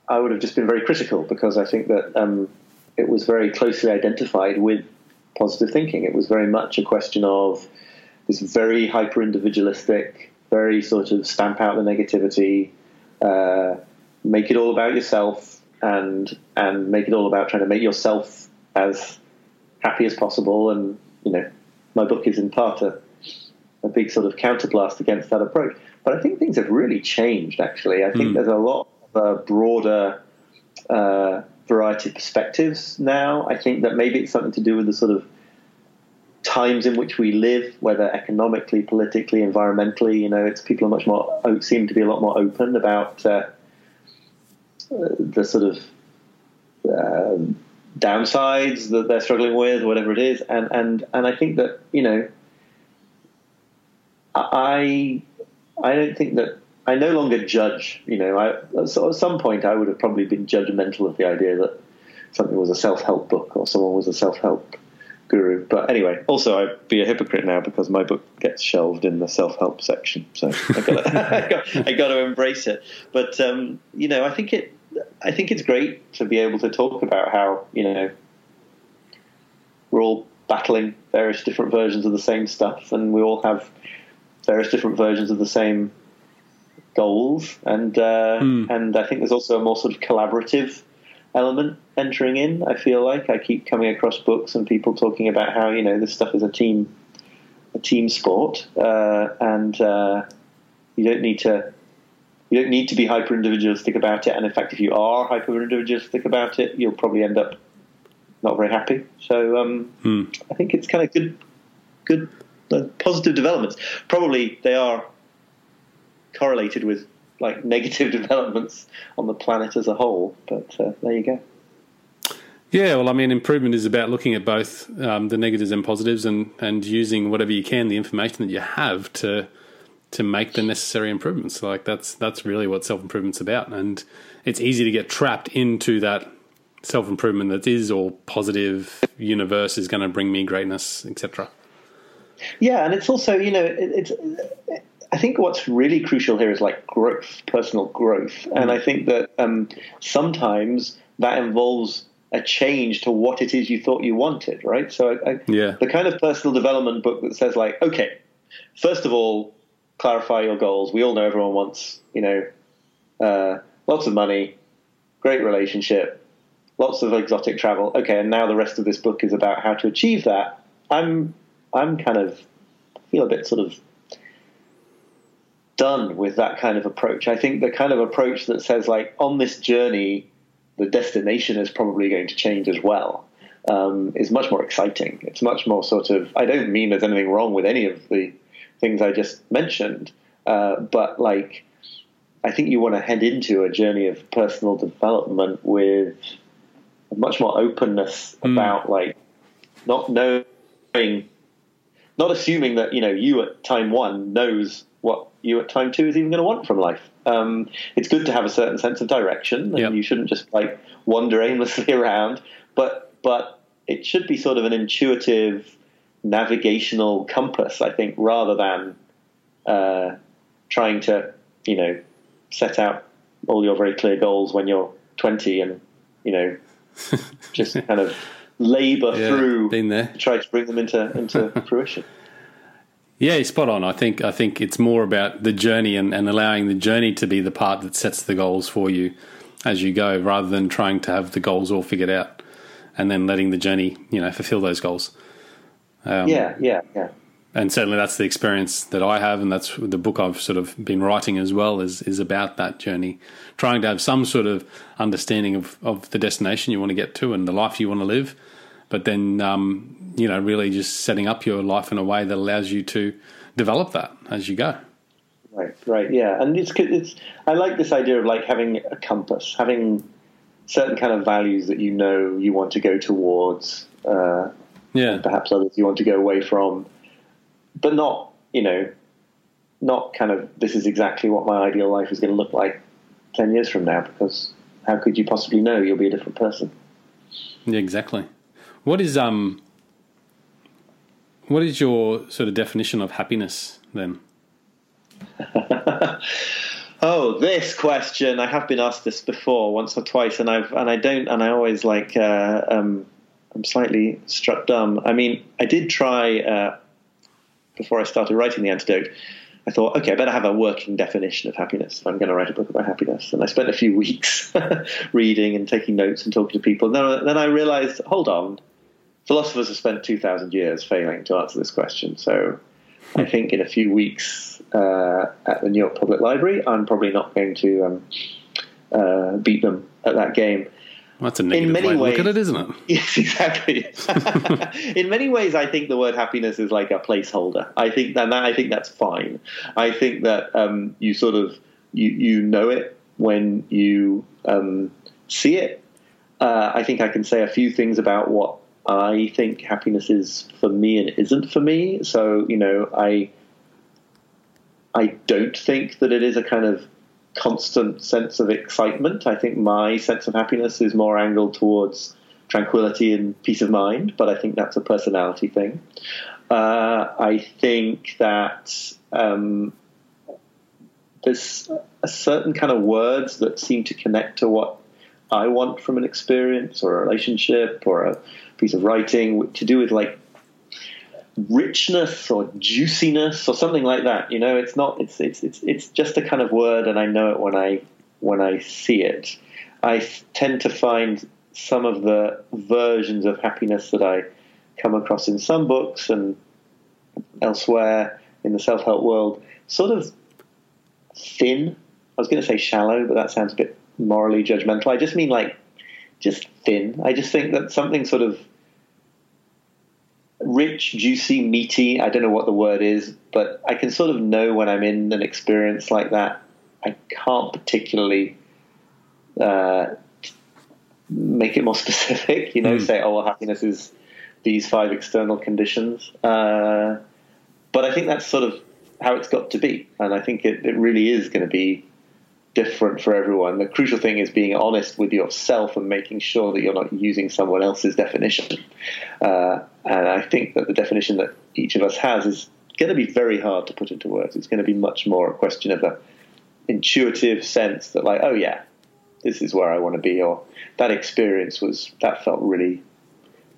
I would have just been very critical because I think that um, it was very closely identified with positive thinking. It was very much a question of this very hyper individualistic, very sort of stamp out the negativity, uh, make it all about yourself, and and make it all about trying to make yourself as happy as possible. And you know, my book is in part a, a big sort of counterblast against that approach. But I think things have really changed. Actually, I think mm. there's a lot of a broader uh, variety of perspectives now. I think that maybe it's something to do with the sort of times in which we live, whether economically, politically, environmentally. You know, it's people are much more seem to be a lot more open about uh, the sort of uh, downsides that they're struggling with, whatever it is, and and and I think that you know, I I don't think that I no longer judge. You know, I, so at some point I would have probably been judgmental of the idea that something was a self-help book or someone was a self-help guru. But anyway, also I'd be a hypocrite now because my book gets shelved in the self-help section, so I (laughs) got I got to embrace it. But um, you know, I think it I think it's great to be able to talk about how you know we're all battling various different versions of the same stuff, and we all have various different versions of the same goals, and uh, mm. and I think there's also a more sort of collaborative element entering in. I feel like I keep coming across books and people talking about how you know this stuff is a team a team sport, uh, and uh, you don't need to you don't need to be hyper individualistic about it. And in fact, if you are hyper individualistic about it, you'll probably end up not very happy. So um, hmm. I think it's kind of good, good, positive developments. Probably they are correlated with like (laughs) negative developments on the planet as a whole. But uh, there you go. Yeah, well, I mean, improvement is about looking at both um, the negatives and positives, and and using whatever you can, the information that you have to to make the necessary improvements. Like that's that's really what self improvement's about, and it's easy to get trapped into that self improvement that is all positive universe is going to bring me greatness, etc. Yeah, and it's also you know it, it's. I think what's really crucial here is like growth, personal growth, mm. and I think that um, sometimes that involves a change to what it is you thought you wanted, right? So, I, yeah, the kind of personal development book that says like, okay, first of all, clarify your goals. We all know everyone wants, you know, uh, lots of money, great relationship, lots of exotic travel. Okay, and now the rest of this book is about how to achieve that. I'm I'm kind of feel a bit sort of done with that kind of approach. I think the kind of approach that says like on this journey, the destination is probably going to change as well. Um, is much more exciting. It's much more sort of. I don't mean there's anything wrong with any of the things I just mentioned, uh, but like I think you want to head into a journey of personal development with much more openness mm. about like not knowing, not assuming that you know you at time one knows what you at time two is even going to want from life. Um, it's good to have a certain sense of direction, and yep. you shouldn't just like wander aimlessly (laughs) around. But but it should be sort of an intuitive navigational compass, I think, rather than uh, trying to you know set out all your very clear goals when you're 20 and you know (laughs) just kind of labor Yeah, through been there. to try to bring them into into (laughs) fruition. Yeah, spot on. I think I think it's more about the journey and, and allowing the journey to be the part that sets the goals for you as you go, rather than trying to have the goals all figured out and then letting the journey, you know, fulfill those goals. Um, Yeah, yeah, yeah. And certainly that's the experience that I have, and that's the book I've sort of been writing as well is is about that journey, trying to have some sort of understanding of of the destination you want to get to and the life you want to live, but then um, you know really just setting up your life in a way that allows you to develop that as you go. Right, right, yeah, and it's it's. I like this idea of like having a compass, having certain kind of values that you know you want to go towards. Uh, Yeah, perhaps others you want to go away from, but not, you know, not kind of this is exactly what my ideal life is going to look like 10 years from now, because how could you possibly know you'll be a different person? yeah, exactly. What is um, what is your sort of definition of happiness then? (laughs) Oh, this question! I have been asked this before, once or twice, and I've and I don't, and I always like uh, um, I'm slightly struck dumb. I mean, I did try uh, before I started writing the antidote. I thought, okay, I better have a working definition of happiness I'm going to write a book about happiness. And I spent a few (laughs) weeks (laughs) reading and taking notes and talking to people. And then, then I realized, hold on, philosophers have spent 2,000 years failing to answer this question. So I think in a few weeks uh, at the New York Public Library, I'm probably not going to um, uh, beat them at that game. Well, that's a negative many way to look at it, isn't it? (laughs) Yes, exactly. (laughs) in many ways, I think the word happiness is like a placeholder. I think that, that I think that's fine. I think that um, you sort of you you know it when you um, see it. Uh, I think I can say a few things about what I think happiness is for me and isn't for me. So you know, I I don't think that it is a kind of constant sense of excitement. I think my sense of happiness is more angled towards tranquility and peace of mind, but I think that's a personality thing. Uh, I think that um, there's a certain kind of words that seem to connect to what I want from an experience or a relationship or a piece of writing to do with like richness or juiciness or something like that. You know, it's not. It's it's it's it's just a kind of word, and I know it when I when I see it. I tend to find some of the versions of happiness that I come across in some books and elsewhere in the self help world sort of thin. I was going to say shallow, but that sounds a bit morally judgmental. I just mean like just thin. I just think that something sort of rich, juicy, meaty. I don't know what the word is, but I can sort of know when I'm in an experience like that. I can't particularly uh, make it more (laughs) specific. You know, Mm. say, "Oh, well, happiness is these five external conditions." Uh, but I think that's sort of how it's got to be, and I think it, it really is going to be different for everyone. The crucial thing is being honest with yourself and making sure that you're not using someone else's definition. Uh, and I think that the definition that each of us has is going to be very hard to put into words. It's going to be much more a question of a intuitive sense that, like, oh yeah, this is where I want to be, or that experience was that felt really,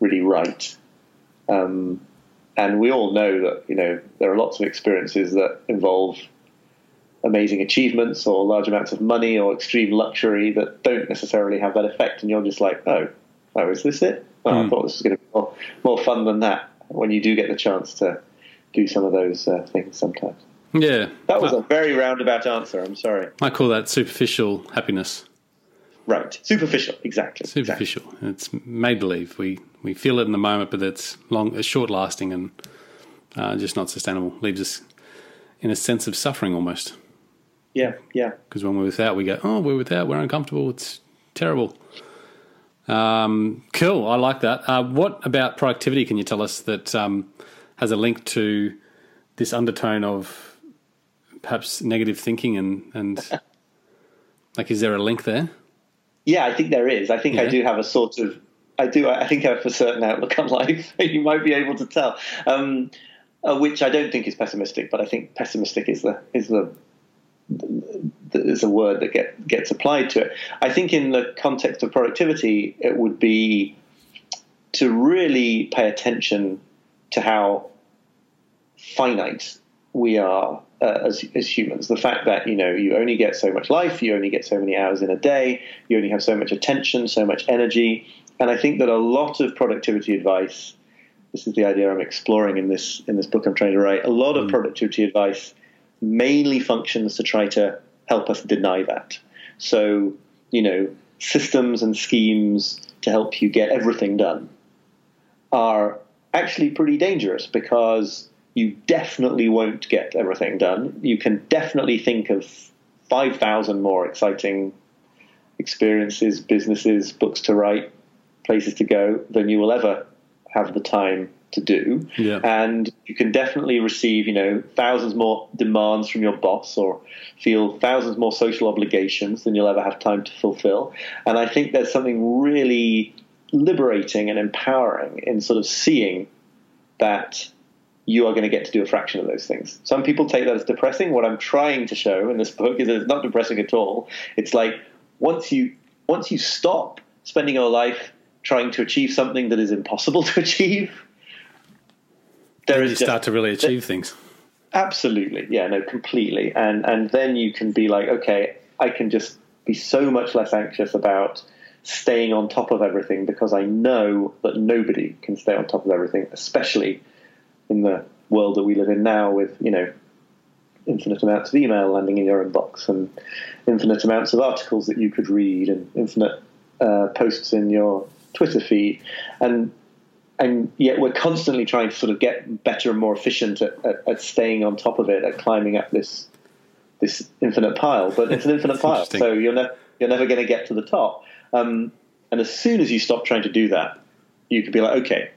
really right. Um, and we all know that you know there are lots of experiences that involve amazing achievements or large amounts of money or extreme luxury that don't necessarily have that effect, and you're just like, oh, oh, is this it? Oh, I Hmm. thought this was going to be more, more fun than that. When you do get the chance to do some of those uh, things, sometimes Yeah, that was I, a very roundabout answer. I'm sorry. I call that superficial happiness. Right, superficial, exactly. exactly. Superficial. It's made believe. We we feel it in the moment, but it's long, it's short lasting, and uh, just not sustainable. Leaves us in a sense of suffering almost. Yeah, yeah. Because when we're without, we go, oh, we're without, we're uncomfortable, it's terrible. Um, cool, I like that. Uh, what about productivity can you tell us that um, has a link to this undertone of perhaps negative thinking and, and (laughs) like, is there a link there? Yeah, I think there is. I think I do have a sort of. I do. I think I have a certain outlook on life. (laughs) you might be able to tell, um, uh, which I don't think is pessimistic, but I think pessimistic is the is the that is a word that get, gets applied to it. I think in the context of productivity, it would be to really pay attention to how finite we are uh, as, as humans. The fact that you know you only get so much life, you only get so many hours in a day, you only have so much attention, so much energy, and I think that a lot of productivity advice. This is the idea I'm exploring in this in this book I'm trying to write. A lot of mm. productivity advice mainly functions to try to help us deny that. So you know systems and schemes to help you get everything done are actually pretty dangerous because you definitely won't get everything done. You can definitely think of 5,000 more exciting experiences, businesses, books to write, places to go than you will ever have the time to do. Yeah. And you can definitely receive, you know, thousands more demands from your boss or feel thousands more social obligations than you'll ever have time to fulfill. And I think there's something really liberating and empowering in sort of seeing that you are going to get to do a fraction of those things. Some people take that as depressing. What I'm trying to show in this book is that it's not depressing at all. It's like once you once you stop spending your life trying to achieve something that is impossible (laughs) to achieve, there is you start to really achieve things. Absolutely, yeah, no, completely, and and then you can be like, okay, I can just be so much less anxious about staying on top of everything because I know that nobody can stay on top of everything, especially in the world that we live in now with, you know, infinite amounts of email landing in your inbox and infinite amounts of articles that you could read and infinite uh, posts in your Twitter feed. And and yet we're constantly trying to sort of get better and more efficient at, at, at staying on top of it, at climbing up this this infinite pile. But it's an (laughs) infinite pile, so you're, ne- you're never going to get to the top. Um, and as soon as you stop trying to do that, you could be like, okay,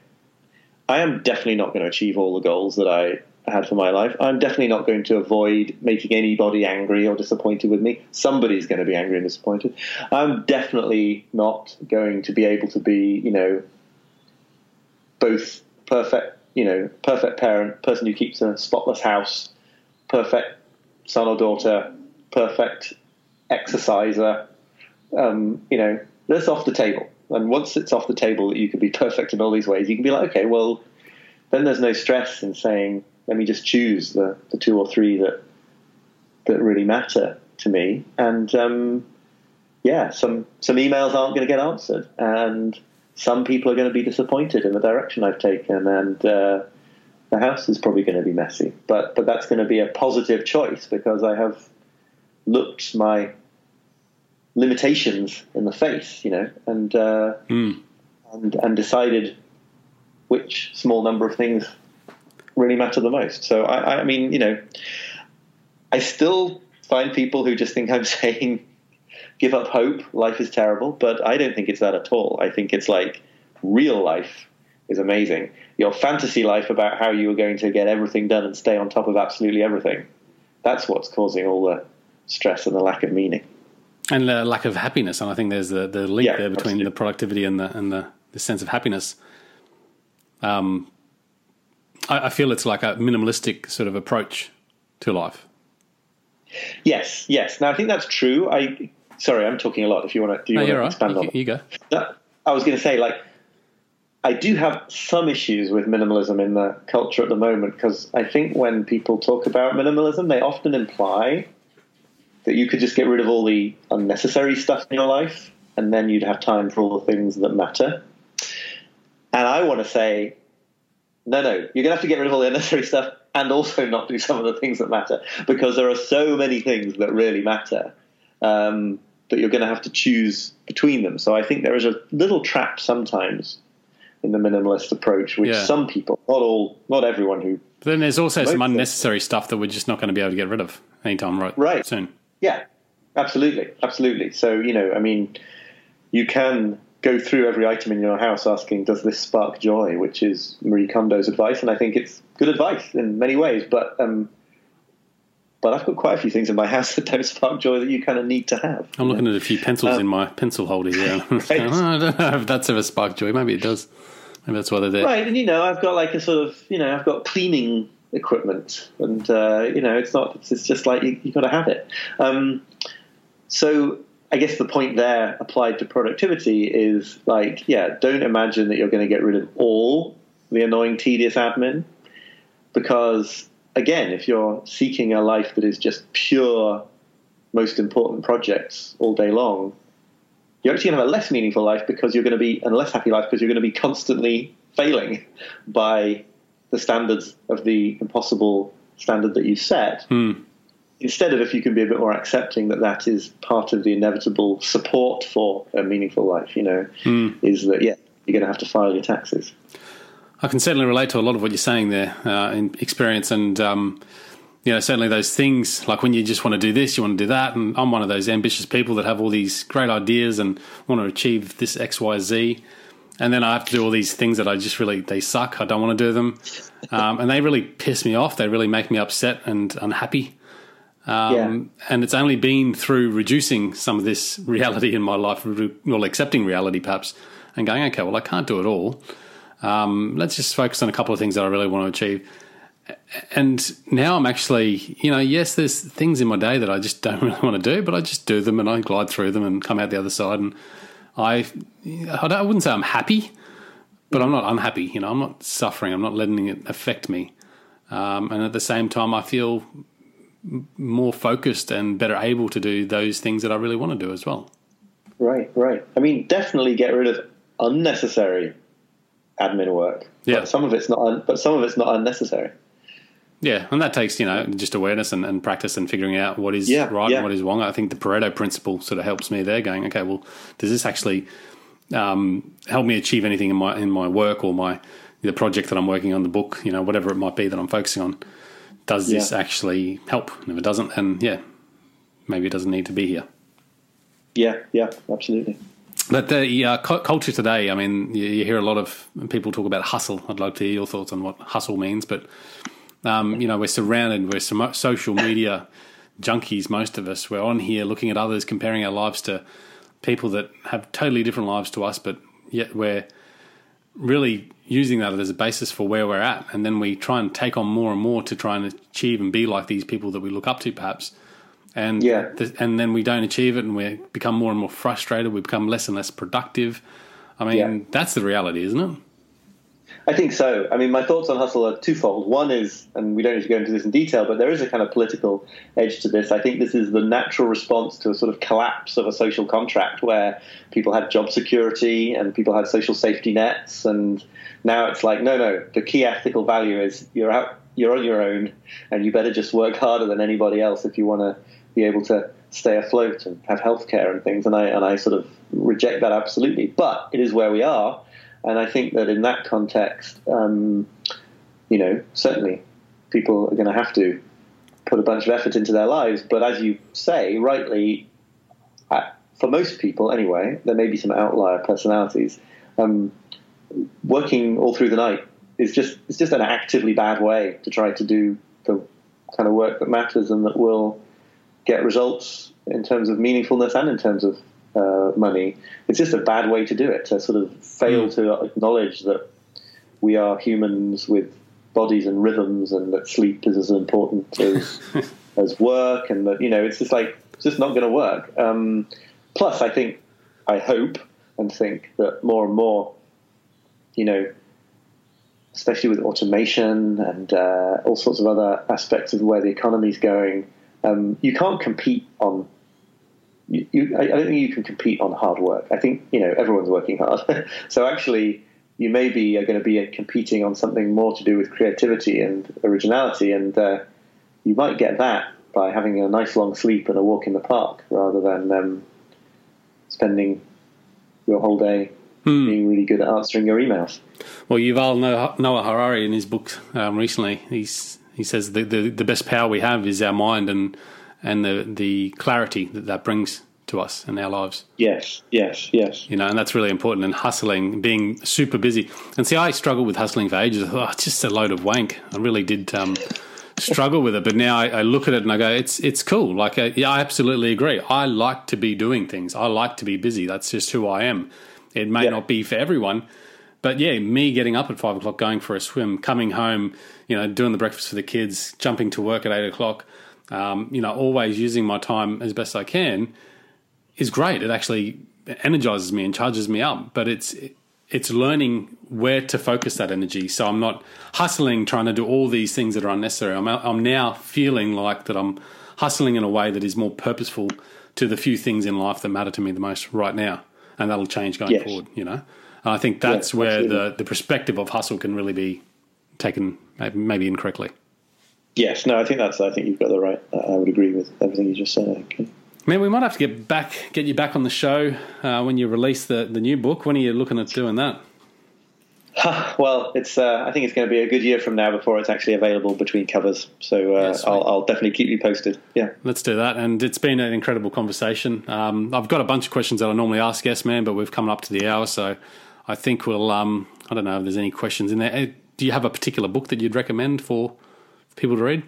I am definitely not going to achieve all the goals that I had for my life. I'm definitely not going to avoid making anybody angry or disappointed with me. Somebody's going to be angry and disappointed. I'm definitely not going to be able to be, you know, both perfect, you know, perfect parent, person who keeps a spotless house, perfect son or daughter, perfect exerciser, um, you know, that's off the table. And once it's off the table that you can be perfect in all these ways, you can be like, okay, well, then there's no stress in saying, let me just choose the, the two or three that that really matter to me. And um, yeah, some some emails aren't going to get answered, and some people are going to be disappointed in the direction I've taken, and uh, the house is probably going to be messy. But but that's going to be a positive choice because I have looked my limitations in the face, you know, and uh, mm. and and decided which small number of things really matter the most. So I, I mean, you know, I still find people who just think I'm (laughs) saying give up hope, life is terrible, but I don't think it's that at all. I think it's like real life is amazing. Your fantasy life about how you are going to get everything done and stay on top of absolutely everything. That's what's causing all the stress and the lack of meaning and the lack of happiness. And I think there's the, the link yeah, there between absolutely. the productivity and the and the, the sense of happiness. Um, I, I, feel it's like a minimalistic sort of approach to life. Yes, yes. Now I think that's true. I sorry, I'm talking a lot. If you want to, do you no, want to right. expand you, on? You go. I was going to say like. I do have some issues with minimalism in the culture at the moment because I think when people talk about minimalism, they often imply that you could just get rid of all the unnecessary stuff in your life and then you'd have time for all the things that matter. And I want to say, no, no, you're going to have to get rid of all the unnecessary stuff and also not do some of the things that matter because there are so many things that really matter um, that you're going to have to choose between them. So I think there is a little trap sometimes in the minimalist approach, which yeah. some people, not all, not everyone who. But then there's also some unnecessary stuff that we're just not going to be able to get rid of anytime right, right. soon. Yeah, absolutely, absolutely. So you know, I mean, you can go through every item in your house asking, "Does this spark joy?" Which is Marie Kondo's advice, and I think it's good advice in many ways. But um, but I've got quite a few things in my (laughs) house that don't spark joy that you kind of need to have. I'm looking know? at a few pencils um, in my pencil holder here. (laughs) (laughs) right. I don't know if that's ever sparked joy. Maybe it does. Maybe that's why they're there. Right, and you know, I've got like a sort of, you know, I've got cleaning equipment, and uh, you know, it's not. It's just like you, have got to have it. Um, so I guess the point there applied to productivity is like, yeah, don't imagine that you're going to get rid of all the annoying, tedious admin because again, if you're seeking a life that is just pure, most important projects all day long, you're actually going to have a less meaningful life because you're going to be, and a less happy life because you're going to be constantly failing (laughs) by the standards of the impossible standard that you set. Hmm. Instead of if you can be a bit more accepting that that is part of the inevitable support for a meaningful life, you know, is that, yeah, you're going to have to file your taxes. I can certainly relate to a lot of what you're saying there uh, in experience, and um, you know certainly those things like when you just want to do this, you want to do that, and I'm one of those ambitious people that have all these great ideas and want to achieve this X, Y, Z, and then I have to do all these things that I just really they suck. I don't want to do them, (laughs) um, and they really piss me off. They really make me upset and unhappy. Um, Yeah. And it's only been through reducing some of this (laughs) reality in my life, well, accepting reality perhaps, and going, okay, well, I can't do it all. Um, let's just focus on a couple of things that I really want to achieve. And now I'm actually, you know, yes, there's things in my day that I just don't (laughs) really want to do, but I just do them and I glide through them and come out the other side. And I, I, I wouldn't say I'm happy, but I'm not unhappy. You know, I'm not suffering. I'm not letting it affect me. Um, and at the same time, I feel more focused and better able to do those things that I really want to do as well. Right, right. I mean, definitely get rid of unnecessary admin work. Yeah. But some of it's not, un- but some of it's not unnecessary. Yeah, and that takes you know just awareness and, and practice and figuring out what is Yeah, right yeah. and what is wrong. I think the Pareto principle sort of helps me there. Going, okay, well, does this actually um, help me achieve anything in my in my work or my the project that I'm working on, the book, you know, whatever it might be that I'm focusing on? Does this Yeah. actually help? And if it doesn't, then yeah, maybe it doesn't need to be here. Yeah, yeah, absolutely. But the uh, culture today, I mean, you, you hear a lot of people talk about hustle. I'd like to hear your thoughts on what hustle means. But, um, you know, we're surrounded, we're so- social media junkies, most of us. We're on here looking at others, comparing our lives to people that have totally different lives to us, but yet we're really using that as a basis for where we're at. And then we try and take on more and more to try and achieve and be like these people that we look up to, perhaps and Yeah. th- and then we don't achieve it, and we become more and more frustrated. We become less and less productive. I mean, Yeah. that's the reality, isn't it? I think so. I mean, my thoughts on hustle are twofold. One is, and we don't need to go into this in detail, but there is a kind of political edge to this. I think this is the natural response to a sort of collapse of a social contract where people had job security and people had social safety nets, and now it's like, no, no. The key ethical value is you're out, you're on your own, and you better just work harder than anybody else if you want to be able to stay afloat and have healthcare and things. And I and I sort of reject that absolutely. But it is where we are. And I think that in that context, um, you know, certainly people are going to have to put a bunch of effort into their lives. But as you say, rightly, uh, for most people anyway, there may be some outlier personalities. Um, working all through the night is just it's just an actively bad way to try to do the kind of work that matters and that will get results in terms of meaningfulness and in terms of uh, money. It's just a bad way to do it. To sort of fail to acknowledge that we are humans with bodies and rhythms, and that sleep is as important (laughs) as as work, and that you know it's just like it's just not going to work. Um, plus, I think, I hope and think that more and more, you know, especially with automation and uh, all sorts of other aspects of where the economy is going, um, you can't compete on. You, you, I don't think you can compete on hard work. I think you know everyone's working hard, (laughs) so actually you maybe are going to be competing on something more to do with creativity and originality, and uh, you might get that by having a nice long sleep and a walk in the park rather than um, spending your whole day being really good at answering your emails. Well, Yuval Noah Noah Harari in his book um, recently, he's he says the, the the best power we have is our mind and and the the clarity that that brings to us in our lives. Yes, yes, yes. You know, and that's really important. And hustling, being super busy. And see, I struggled with hustling for ages. Oh, it's just a load of wank. I really did um, (laughs) struggle with it. But now I, I look at it and I go, it's it's cool. Like, uh, yeah, I absolutely agree. I like to be doing things. I like to be busy. That's just who I am. It may Yeah. not be for everyone, but yeah, me getting up at five o'clock, going for a swim, coming home, you know, doing the breakfast for the kids, jumping to work at eight o'clock, um, you know, always using my time as best I can. is great. It actually energizes me and charges me up. But it's it's learning where to focus that energy. So I'm not hustling, trying to do all these things that are unnecessary. I'm I'm now feeling like that I'm hustling in a way that is more purposeful to the few things in life that matter to me the most right now, and that'll change going yes. forward. You know, I think that's yes, where the the perspective of hustle can really be taken maybe incorrectly. Yes, no, I think that's. I think you've got the right. I would agree with everything you just said. Okay. Man, we might have to get back, get you back on the show uh, when you release the the new book. When are you looking at doing that? (sighs) well, it's. Uh, I think it's going to be a good year from now before it's actually available between covers. So uh, yes, I'll, I'll, definitely keep you posted. Yeah, let's do that. And it's been an incredible conversation. Um, I've got a bunch of questions that I normally ask guests, man, but we've come up to the hour, so I think we'll. Um, I don't know if there's any questions in there. Uh, do you have a particular book that you'd recommend for people to read?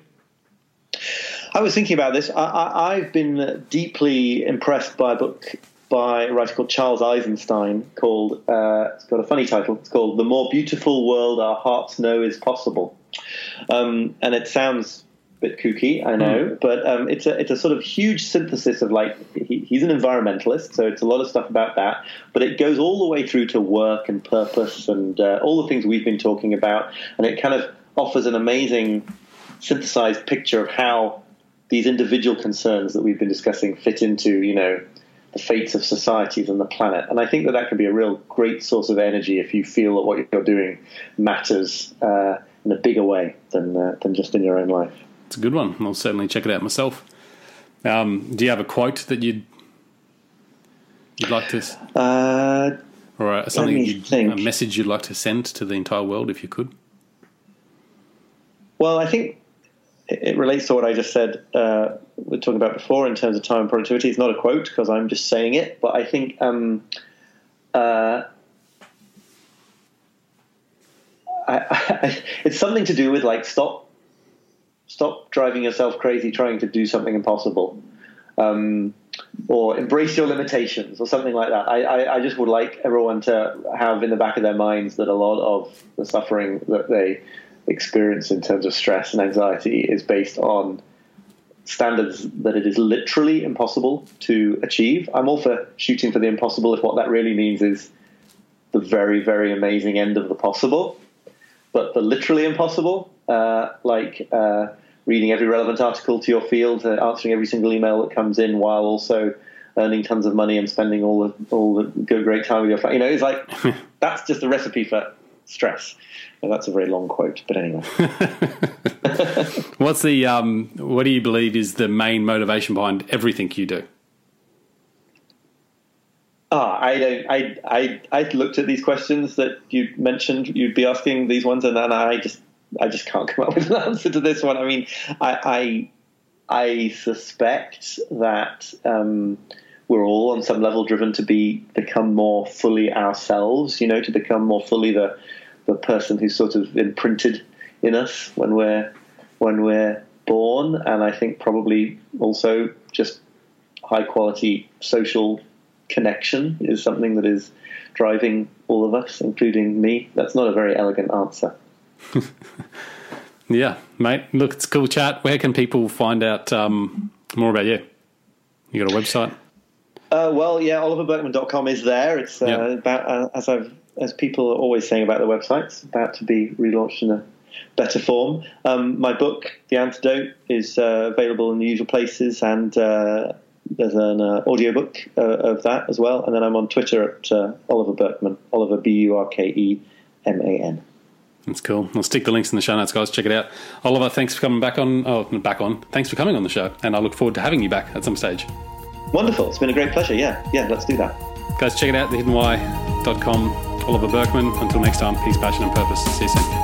I was thinking about this. I, have been deeply impressed by a book by a writer called Charles Eisenstein called, uh, it's got a funny title, it's called The More Beautiful World Our Hearts Know Is Possible. Um, and it sounds bit kooky, I know, mm. but um, it's, a, it's a sort of huge synthesis of like, he, he's an environmentalist, so it's a lot of stuff about that, but it goes all the way through to work and purpose and uh, all the things we've been talking about, and it kind of offers an amazing synthesized picture of how these individual concerns that we've been discussing fit into, you know, the fates of societies and the planet. And I think that that can be a real great source of energy if you feel that what you're doing matters uh, in a bigger way than uh, than just in your own life. It's a good one. I'll certainly check it out myself. Um, do you have a quote that you'd you'd like to, uh, or something a message you'd like to send to the entire world if you could? Well, I think it relates to what I just said. Uh, we are talking about before in terms of time and productivity. It's not a quote because I'm just saying it, but I think um, uh, (laughs) I, I, it's something to do with like stop, stop driving yourself crazy trying to do something impossible, um, or embrace your limitations, or something like that. I, I just would like everyone to have in the back of their minds that a lot of the suffering that they experience in terms of stress and anxiety is based on standards that it is literally impossible to achieve. I'm all for shooting for the impossible if what that really means is the very, very amazing end of the possible. But the literally impossible, uh, like uh, reading every relevant article to your field, uh, answering every single email that comes in, while also earning tons of money and spending all the all the good great time with your family. You know, it's like (laughs) that's just a recipe for stress. Well, that's a very long quote, but anyway. (laughs) (laughs) What's the um, what do you believe is the main motivation behind everything you do? Ah, I don't. I I I looked at these questions that you mentioned. You'd be asking these ones, and then I just I just can't come up with an answer to this one. I mean, I I, I suspect that. Um, we're all on some level driven to be become more fully ourselves, you know, to become more fully the the person who's sort of imprinted in us when we're when we're born, and I think probably also just high quality social connection is something that is driving all of us, including me. That's not a very elegant answer. (laughs) yeah, mate. Look, it's a cool chat. Where can people find out um, more about you? You got a website? Uh, well, yeah, oliverburkeman.com is there. It's uh, about uh, as I've as people are always saying about the website, it's about to be relaunched in a better form. Um, my book, The Antidote, is uh, available in the usual places, and uh, there's an uh, audiobook uh, of that as well. And then I'm on Twitter at uh, Oliver Burkeman, Oliver B U R K E M A N. That's cool. I'll stick the links in the show notes, guys. Check it out. Oliver, thanks for coming back on. Oh, back on. Thanks for coming on the show, and I look forward to having you back at some stage. Wonderful. It's been a great pleasure. Yeah, yeah. Let's do that. Guys, check it out. TheHiddenWhy.com Oliver Burkeman. Until next time, peace, passion, and purpose. See you soon.